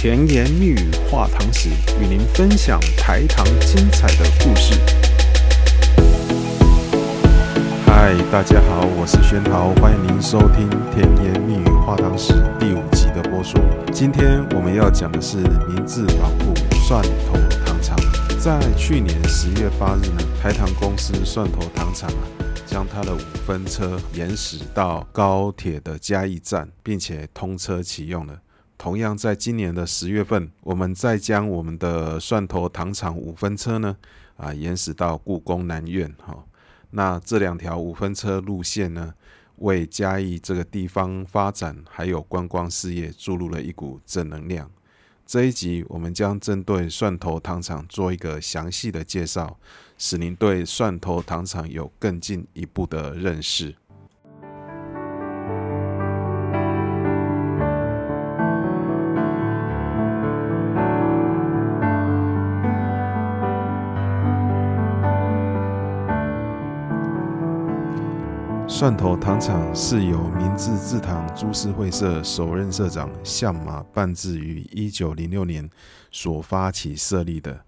甜言蜜语话糖史，与您分享台糖精彩的故事。嗨，大家好，我是轩豪，欢迎您收听《甜言蜜语话糖史》第五集的播出。今天我们要讲的是明治保护蒜头糖厂。在去年十月八日呢，台糖公司蒜头糖厂啊，将它的五分车延驶到高铁的嘉义站，并且通车启用了。同样，在今年的十月份，我们再将我们的蒜头糖厂五分车呢，啊，延驶到故宫南院。哈，那这两条五分车路线呢，为嘉义这个地方发展还有观光事业注入了一股正能量。这一集我们将针对蒜头糖厂做一个详细的介绍，使您对蒜头糖厂有更进一步的认识。蒜头糖厂是由明治制糖株式会社首任社长相马半治于一九零六年所发起设立的。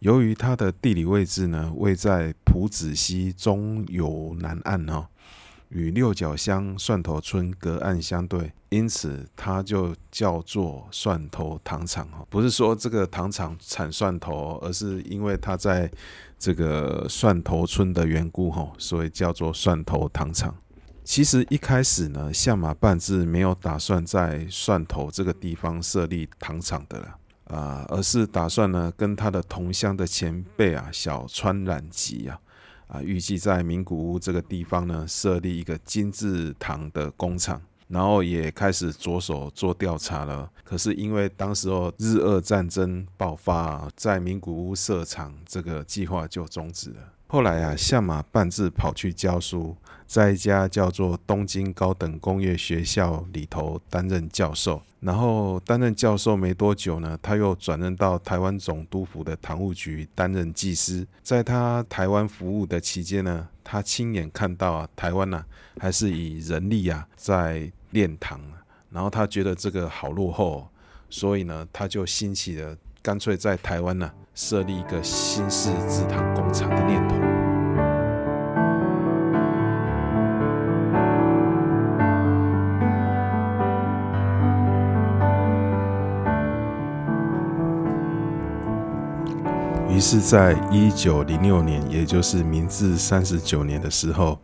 由于它的地理位置呢，位在浦子溪中游南岸哦，与六角乡蒜头村隔岸相对，因此它就叫做蒜头糖厂哈。不是说这个糖厂产蒜头，而是因为它在。这个蒜头村的缘故，吼，所以叫做蒜头糖厂。其实一开始呢，下马半治没有打算在蒜头这个地方设立糖厂的了，啊，而是打算呢，跟他的同乡的前辈啊，小川染吉啊，啊，预计在名古屋这个地方呢，设立一个金字塔的工厂。然后也开始着手做调查了，可是因为当时候日俄战争爆发，在名古屋设厂这个计划就终止了。后来啊，相马半自跑去教书，在一家叫做东京高等工业学校里头担任教授。然后担任教授没多久呢，他又转任到台湾总督府的堂务局担任技师。在他台湾服务的期间呢，他亲眼看到啊，台湾呢还是以人力啊在炼糖，然后他觉得这个好落后，所以呢，他就兴起了干脆在台湾呢设立一个新式制糖工厂的念头。于是，在一九零六年，也就是明治三十九年的时候。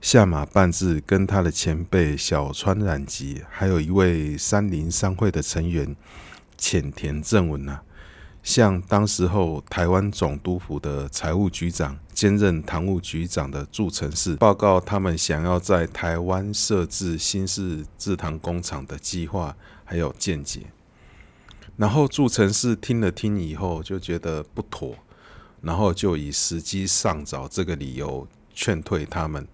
下马半治跟他的前辈小川染吉，还有一位三林商会的成员浅田正文呐、啊，向当时候台湾总督府的财务局长兼任堂务局长的祝成氏报告，他们想要在台湾设置新式制糖工厂的计划还有见解。然后祝成氏听了听以后，就觉得不妥，然后就以时机尚早这个理由劝退他们。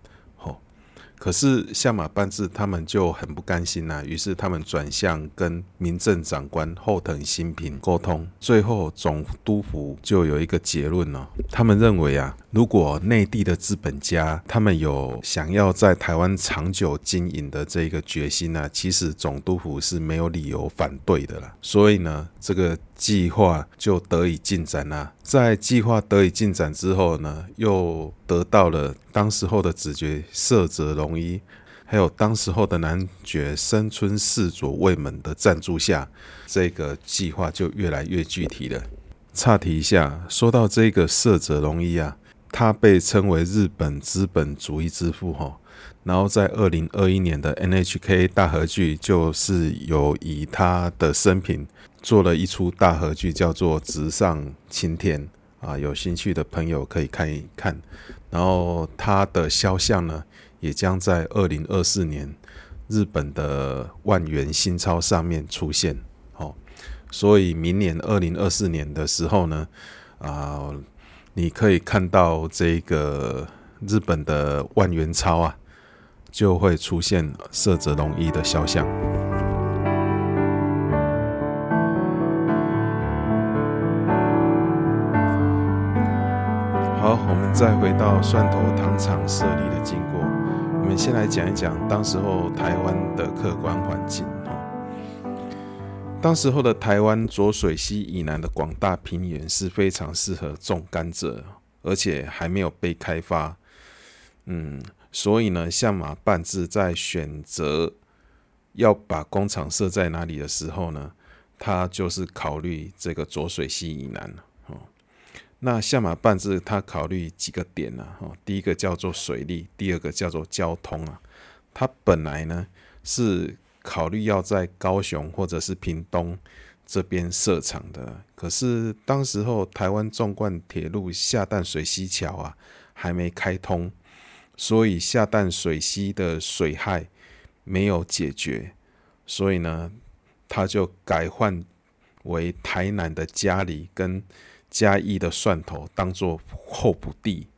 可是相马半治他们就很不甘心呐、于是他们转向跟民政长官后藤新平沟通，最后总督府就有一个结论了、哦，他们认为啊，如果内地的资本家他们有想要在台湾长久经营的这个决心呢、其实总督府是没有理由反对的啦，所以呢，这个。计划就得以进展啦。在计划得以进展之后呢，又得到了当时候的子爵涩泽龙一，还有当时候的男爵山村侍佐卫门的赞助下，这个计划就越来越具体了。岔题一下，说到这个涩泽龙一啊，他被称为日本资本主义之父哈。然后在二零二一年的 NHK 大合剧，就是有以他的生平做了一出大合剧，叫做《直上青天》啊，有兴趣的朋友可以看一看。然后他的肖像呢，也将在二零二四年日本的万元新钞上面出现。哦，所以明年二零二四年的时候呢，啊，你可以看到这个日本的万元钞啊。就会出现色泽龙一的肖像。再回到蒜头糖厂设立的经过。我们先来讲一讲当时候台湾的客观环境。当时候的台湾浊水溪以南的广大平原是非常适合种甘蔗，而且还没有被开发。嗯，所以呢，象马半治在选择要把工厂设在哪里的时候呢，他就是考虑这个浊水溪以南。那下马半治他考虑几个点呢？哦，第一个叫做水利，第二个叫做交通啊。他本来呢是。考虑要在高雄或者是屏东这边设厂的，可是当时候台湾纵贯铁路下淡水溪桥啊还没开通，所以下淡水溪的水害没有解决，所以呢他就改换为台南的嘉里跟加一的蒜头当做候补地，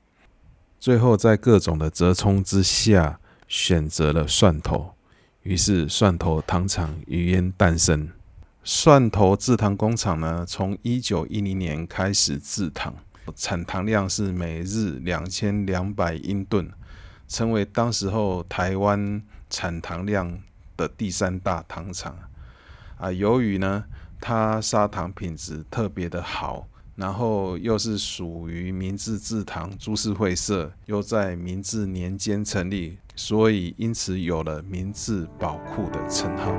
最后在各种的折冲之下选择了蒜头。于是蒜头糖厂于焉诞生。蒜头制糖工厂呢，从一九一零年开始制糖，产糖量是每日两千两百英吨，成为当时候台湾产糖量的第三大糖厂。啊，由于呢，它砂糖品质特别的好。然后又是属于明治制糖株式会社，又在明治年间成立，所以因此有了“明治宝库”的称号。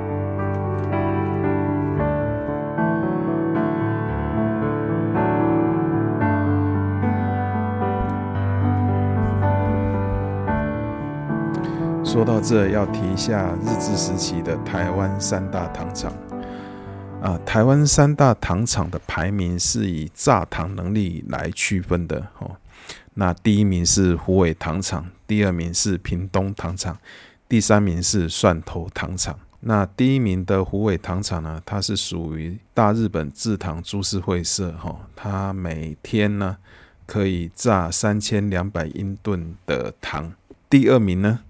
说到这，要提一下日治时期的台湾三大糖厂。啊，台湾三大糖厂的排名是以榨糖能力来区分的哦。那第一名是虎尾糖厂，第二名是屏东糖厂，第三名是蒜头糖厂。那第一名的虎尾糖厂呢，它是属于大日本制糖株式会社哈，它每天呢可以榨三千两百英吨的糖。第二名呢？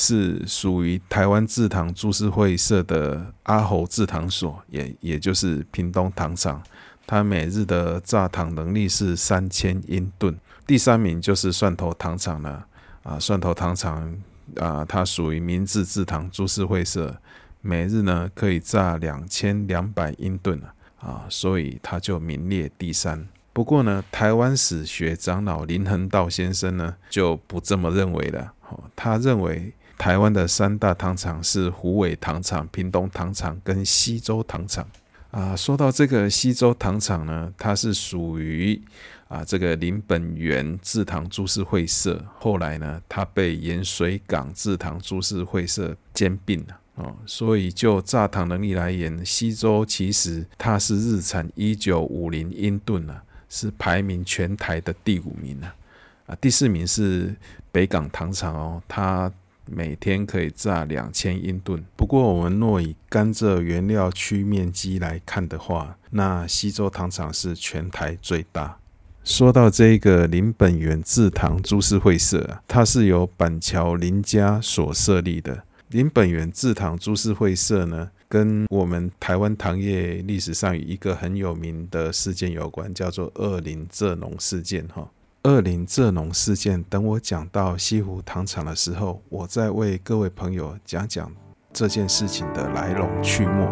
是属于台湾制糖株式会社的阿猴制糖所，也也就是屏东糖厂，它每日的榨糖能力是三千英吨。第三名就是蒜头糖厂了，啊，蒜头糖厂啊，它属于明治制糖株式会社，每日呢可以榨两千两百英吨啊，所以它就名列第三。不过呢，台湾史学长老林恒道先生呢就不这么认为了，他认为。台湾的三大糖厂是虎尾糖厂、屏东糖厂跟西州糖厂啊。说到这个溪州糖厂呢，它是属于啊这个林本源制糖株式会社，后来呢，它被盐水港制糖株式会社兼并了哦。所以就榨糖能力来言，西州其实它是日产一九五零英吨呢，是排名全台的第五名呢。啊，第四名是北港糖厂哦，它。每天可以榨两千英吨。不过，我们若以甘蔗原料区面积来看的话，那西洲糖厂是全台最大。说到这个林本源制糖株式会社，它是由板桥林家所设立的。林本源制糖株式会社呢，跟我们台湾糖业历史上一个很有名的事件有关，叫做二林蔗农事件，哈。二林蔗农事件，等我讲到西湖糖厂的时候，我再为各位朋友讲讲这件事情的来龙去脉。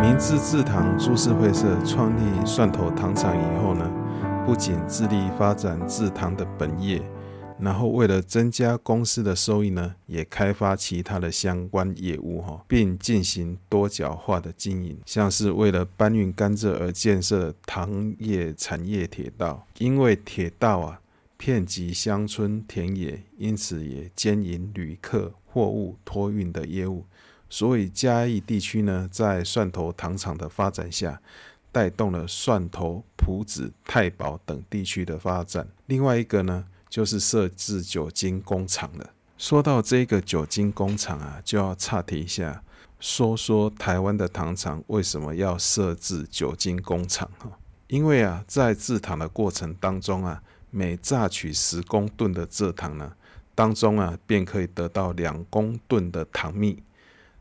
明治制糖株式会社创立蒜头糖厂以后呢，不仅致力发展制糖的本业。然后为了增加公司的收益呢，也开发其他的相关业务哈，并进行多角化的经营，像是为了搬运甘蔗而建设糖业产业铁道，因为铁道啊遍及乡村田野，因此也兼营旅客货物托运的业务。所以嘉义地区呢，在蒜头糖厂的发展下，带动了蒜头、朴子、太保等地区的发展。另外一个呢，就是设置酒精工厂了。说到这个酒精工厂啊，就要岔题一下，说说台湾的糖厂为什么要设置酒精工厂哈？因为啊，在制糖的过程当中啊，每榨取十公吨的蔗糖呢，当中啊，便可以得到两公吨的糖蜜，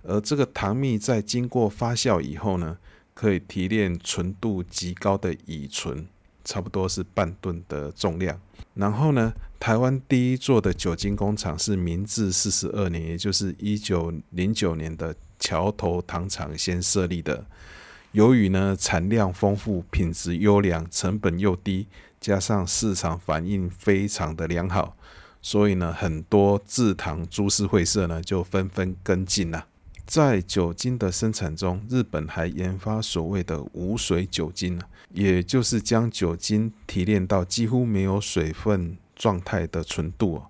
而这个糖蜜在经过发酵以后呢，可以提炼纯度极高的乙醇。差不多是半吨的重量。然后呢，台湾第一座的酒精工厂是明治四十二年，也就是一九零九年的桥头糖厂先设立的。由于呢产量丰富、品质优良、成本又低，加上市场反应非常的良好，所以呢很多制糖株式会社呢就纷纷跟进了。在酒精的生产中，日本还研发所谓的无水酒精，也就是将酒精提炼到几乎没有水分状态的纯度。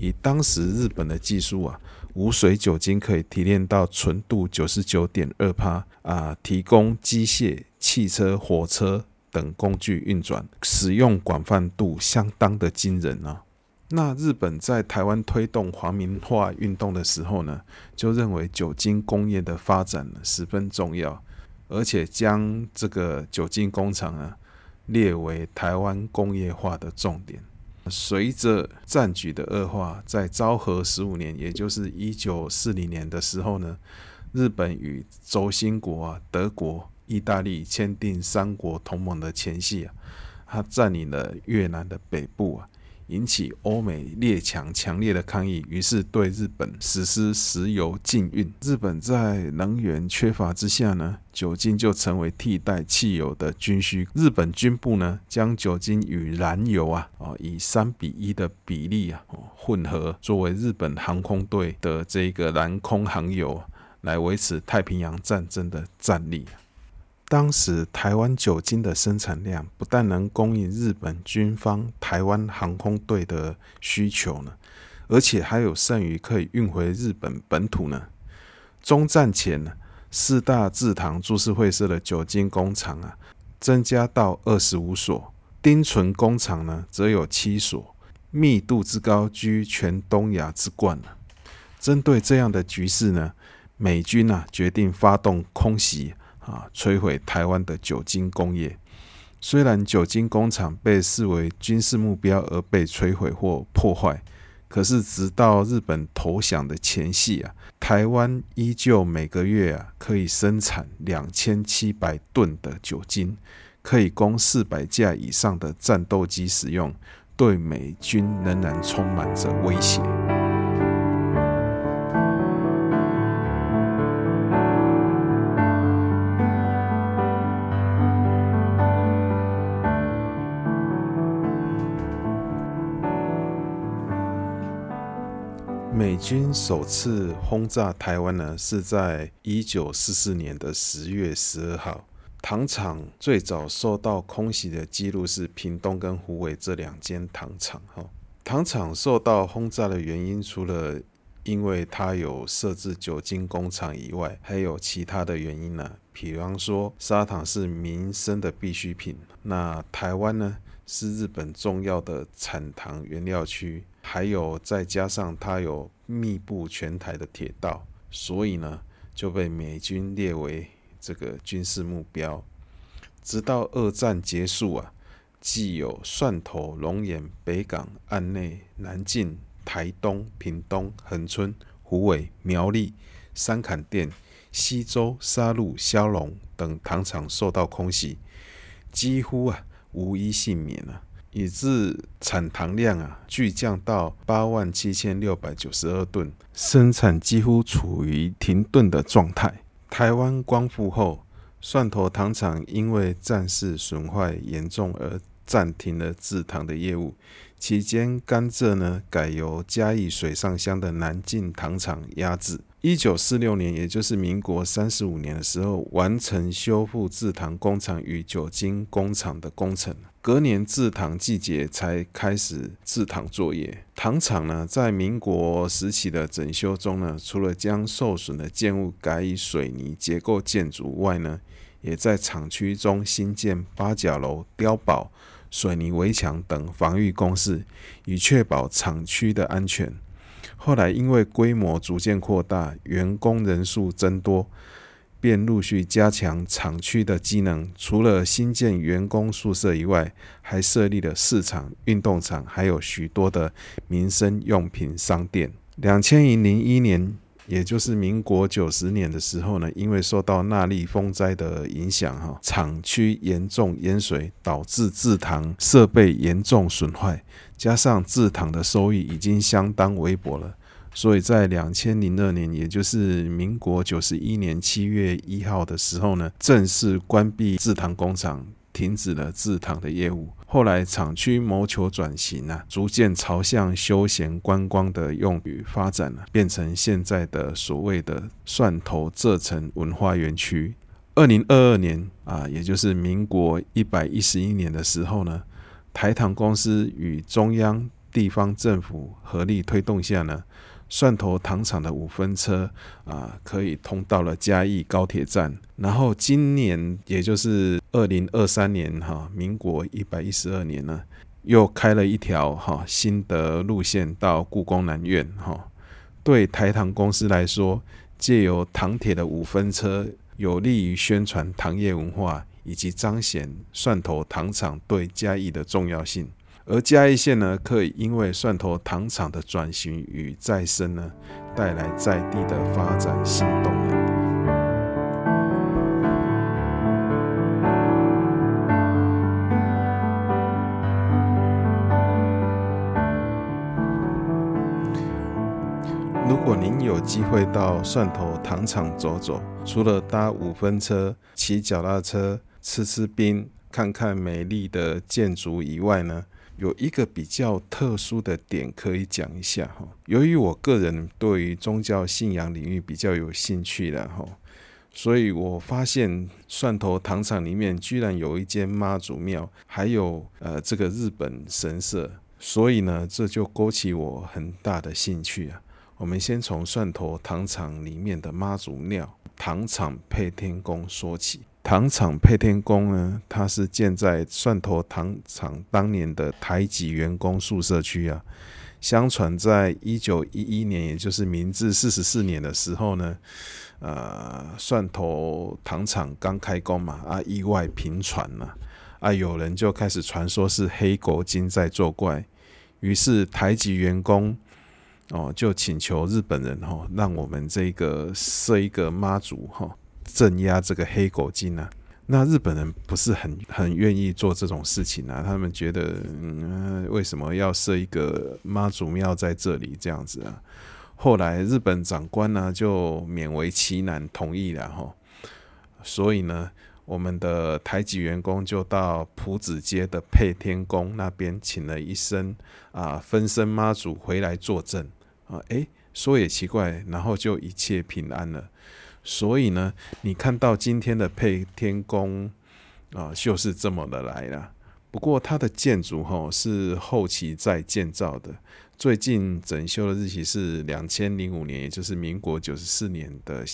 以当时日本的技术啊，无水酒精可以提炼到纯度九十九点二帕啊，提供机械、汽车、火车等工具运转，使用广泛度相当的惊人啊。那日本在台湾推动皇民化运动的时候呢，就认为酒精工业的发展十分重要，而且将这个酒精工厂啊列为台湾工业化的重点。随着战局的恶化，在昭和十五年，也就是一九四零年的时候呢，日本与轴心国啊德国、意大利签订三国同盟的前夕啊，他占领了越南的北部啊。引起欧美列强强烈的抗议，于是对日本实施石油禁运。日本在能源缺乏之下呢，酒精就成为替代汽油的军需。日本军部呢，将酒精与燃油啊，哦，以三比一的比例啊，混合，作为日本航空队的这个蓝空航油，来维持太平洋战争的战力。当时台湾酒精的生产量不但能供应日本军方台湾航空队的需求呢，而且还有剩余可以运回日本本土呢。中战前呢，四大制糖株式会社的酒精工厂啊，增加到二十五所，丁醇工厂呢则有七所，密度之高居全东亚之冠。针对这样的局势呢，美军啊决定发动空袭。啊！摧毁台湾的酒精工业。虽然酒精工厂被视为军事目标而被摧毁或破坏，可是直到日本投降的前夕啊，台湾依旧每个月啊可以生产两千七百吨的酒精，可以供四百架以上的战斗机使用，对美军仍然充满着威胁。首次轰炸台湾呢，是在一九四四年的十月十二号。糖厂最早受到空袭的记录是屏东跟虎尾这两间糖厂。哈，糖厂受到轰炸的原因，除了因为它有设置酒精工厂以外，还有其他的原因呢。比方说，砂糖是民生的必需品。那台湾呢，是日本重要的产糖原料区。还有再加上它有密布全台的铁道，所以呢就被美军列为这个军事目标。直到二战结束啊，既有蒜头、龙岩、北港、岸内、南靖、台东、屏东、恒春、虎尾、苗栗、三坎店、西周、沙鹿、萧龙等糖厂受到空袭，几乎啊无一幸免啊。以致产糖量啊巨降到八万七千六百九十二吨，生产几乎处于停顿的状态。台湾光复后，蒜头糖厂因为战事损坏严重而暂停了制糖的业务。期间，甘蔗呢改由嘉义水上乡的南靖糖厂压制。一九四六年，也就是民国三十五年的时候，完成修复制糖工厂与酒精工厂的工程。隔年制糖季节才开始制糖作业。糖厂呢，在民国时期的整修中呢，除了将受损的建物改以水泥结构建筑外呢，也在厂区中新建八角楼、碉堡、水泥围墙等防御工事，以确保厂区的安全。后来因为规模逐渐扩大，员工人数增多，便陆续加强厂区的机能。除了新建员工宿舍以外，还设立了市场、运动场，还有许多的民生用品商店。两千零一年也就是民国九十年的时候呢，因为受到纳莉风灾的影响，哈，厂区严重淹水，导致制糖设备严重损坏，加上制糖的收益已经相当微薄了，所以在两千零二年，也就是民国九十一年七月一号的时候呢，正式关闭制糖工厂。停止了制糖的业务，后来厂区谋求转型啊，逐渐朝向休闲观光的用语发展了，变成现在的所谓的蒜头蔗埕文化园区。二零二二年啊，也就是民国一百一十一年的时候呢，台糖公司与中央地方政府合力推动下呢。蒜头糖厂的五分车啊，可以通到了嘉义高铁站。然后今年，也就是二零二三年哈，民国一百一十二年呢，又开了一条哈新的路线到故宫南院哈。对台糖公司来说，借由糖铁的五分车，有利于宣传糖业文化，以及彰显蒜头糖厂对嘉义的重要性。而嘉义县呢，可以因为蒜头糖厂的转型与再生呢，带来在地的发展新动能。如果您有机会到蒜头糖厂走走，除了搭五分车、骑脚踏车、吃吃冰、看看美丽的建筑以外呢，有一个比较特殊的点可以讲一下哈。由于我个人对于宗教信仰领域比较有兴趣的哈，所以我发现蒜头糖厂里面居然有一间妈祖庙，还有呃这个日本神社，所以呢这就勾起我很大的兴趣啊。我们先从蒜头糖厂里面的妈祖庙糖厂配天宫说起。糖厂配天宫呢，它是建在蒜头糖厂当年的台籍员工宿舍区啊。相传在一九一一年，也就是明治四十四年的时候呢，呃，蒜头糖厂刚开工嘛，啊，意外频传了，啊，有人就开始传说是黑狗精在作怪，于是台籍员工哦就请求日本人哦，让我们这个设一个妈祖哈。镇压这个黑狗精啊，那日本人不是很很愿意做这种事情啊，他们觉得，嗯，为什么要设一个妈祖庙在这里这样子啊？后来日本长官呢就勉为其难同意了哈，所以呢，我们的台籍员工就到朴子街的配天宫那边请了一身啊分身妈祖回来坐镇啊，诶，说也奇怪，然后就一切平安了。所以呢，你看到今天的配天宫啊，就是这么的来了。不过它的建筑哈是后期再建造的，最近整修的日期是两千零五年，也就是民国九十四年的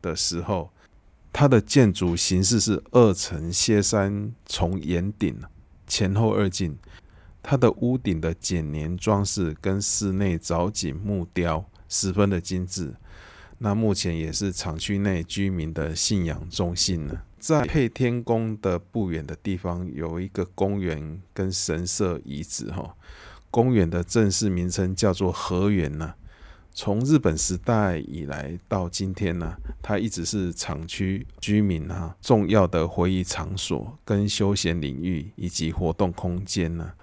的时候。它的建筑形式是二层歇山重檐顶，前后二进。它的屋顶的剪黏装饰跟室内藻井木雕十分的精致。那目前也是厂区内居民的信仰中心呢。在配天宫的不远的地方，有一个公园跟神社遗址哈。公园的正式名称叫做河园呢。从日本时代以来到今天呢，它一直是厂区居民哈重要的回忆场所跟休闲领域以及活动空间呢。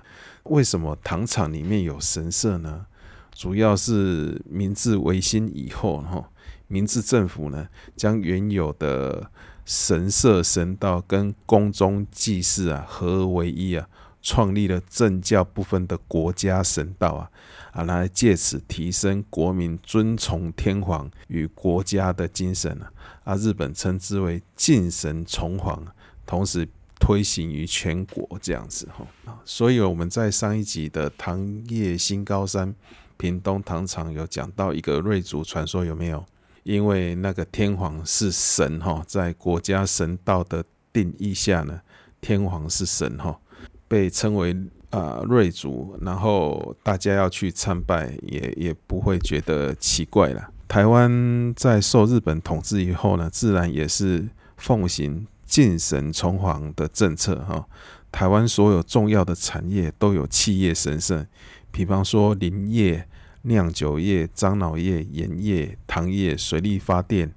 为什么糖厂里面有神社呢？主要是明治维新以后哈。明治政府呢，将原有的神社神道跟宫中祭祀啊合而为一啊，创立了政教不分的国家神道啊啊，来借此提升国民尊崇天皇与国家的精神啊啊，日本称之为敬神崇皇，同时推行于全国这样子哈。所以我们在上一集的唐业新高山屏东糖厂有讲到一个瑞族传说，有没有？因为那个天皇是神哈，在国家神道的定义下呢，天皇是神哈，被称为啊瑞族，然后大家要去参拜，也也不会觉得奇怪了。台湾在受日本统治以后呢，自然也是奉行敬神崇皇的政策哈。台湾所有重要的产业都有企业神圣，比方说林业、酿酒业、樟脑业、盐业、糖业、水力发电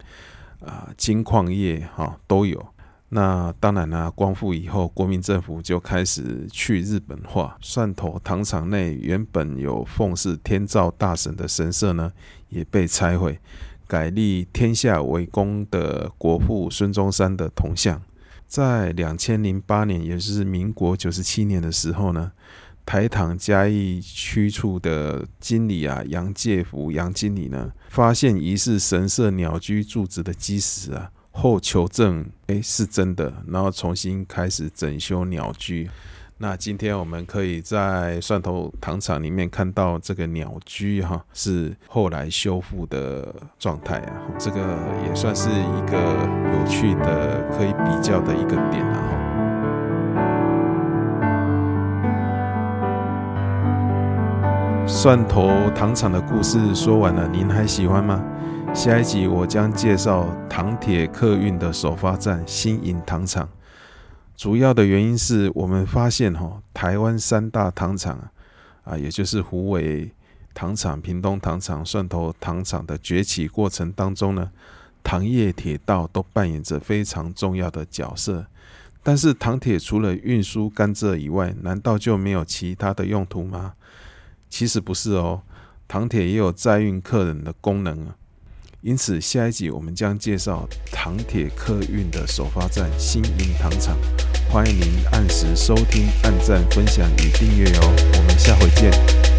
啊、金矿业哈、都有。那当然呢，光复以后，国民政府就开始去日本化，蒜头糖厂内原本有奉祀天照大神的神社呢，也被拆毁，改立天下为公的国父孙中山的铜像。在两千零八年，也就是民国九十七年的时候呢，台糖嘉义区处的经理啊，杨介福杨经理呢，发现疑似神社鸟居柱子的基石啊。后求证，哎，是真的，然后重新开始整修鸟居。那今天我们可以在蒜头糖厂里面看到这个鸟居，哈，是后来修复的状态啊。这个也算是一个有趣的可以比较的一个点啊。蒜头糖厂的故事说完了，您还喜欢吗？下一集我将介绍糖铁客运的首发站新营糖厂。主要的原因是我们发现哈，台湾三大糖厂啊，也就是虎尾糖厂、屏东糖厂、蒜头糖厂的崛起过程当中呢，糖业铁道都扮演着非常重要的角色。但是糖铁除了运输甘蔗以外，难道就没有其他的用途吗？其实不是哦，糖铁也有载运客人的功能啊。因此，下一集我们将介绍糖铁客运的首发站新营糖厂。欢迎您按时收听、按赞、分享与订阅哦。我们下回见。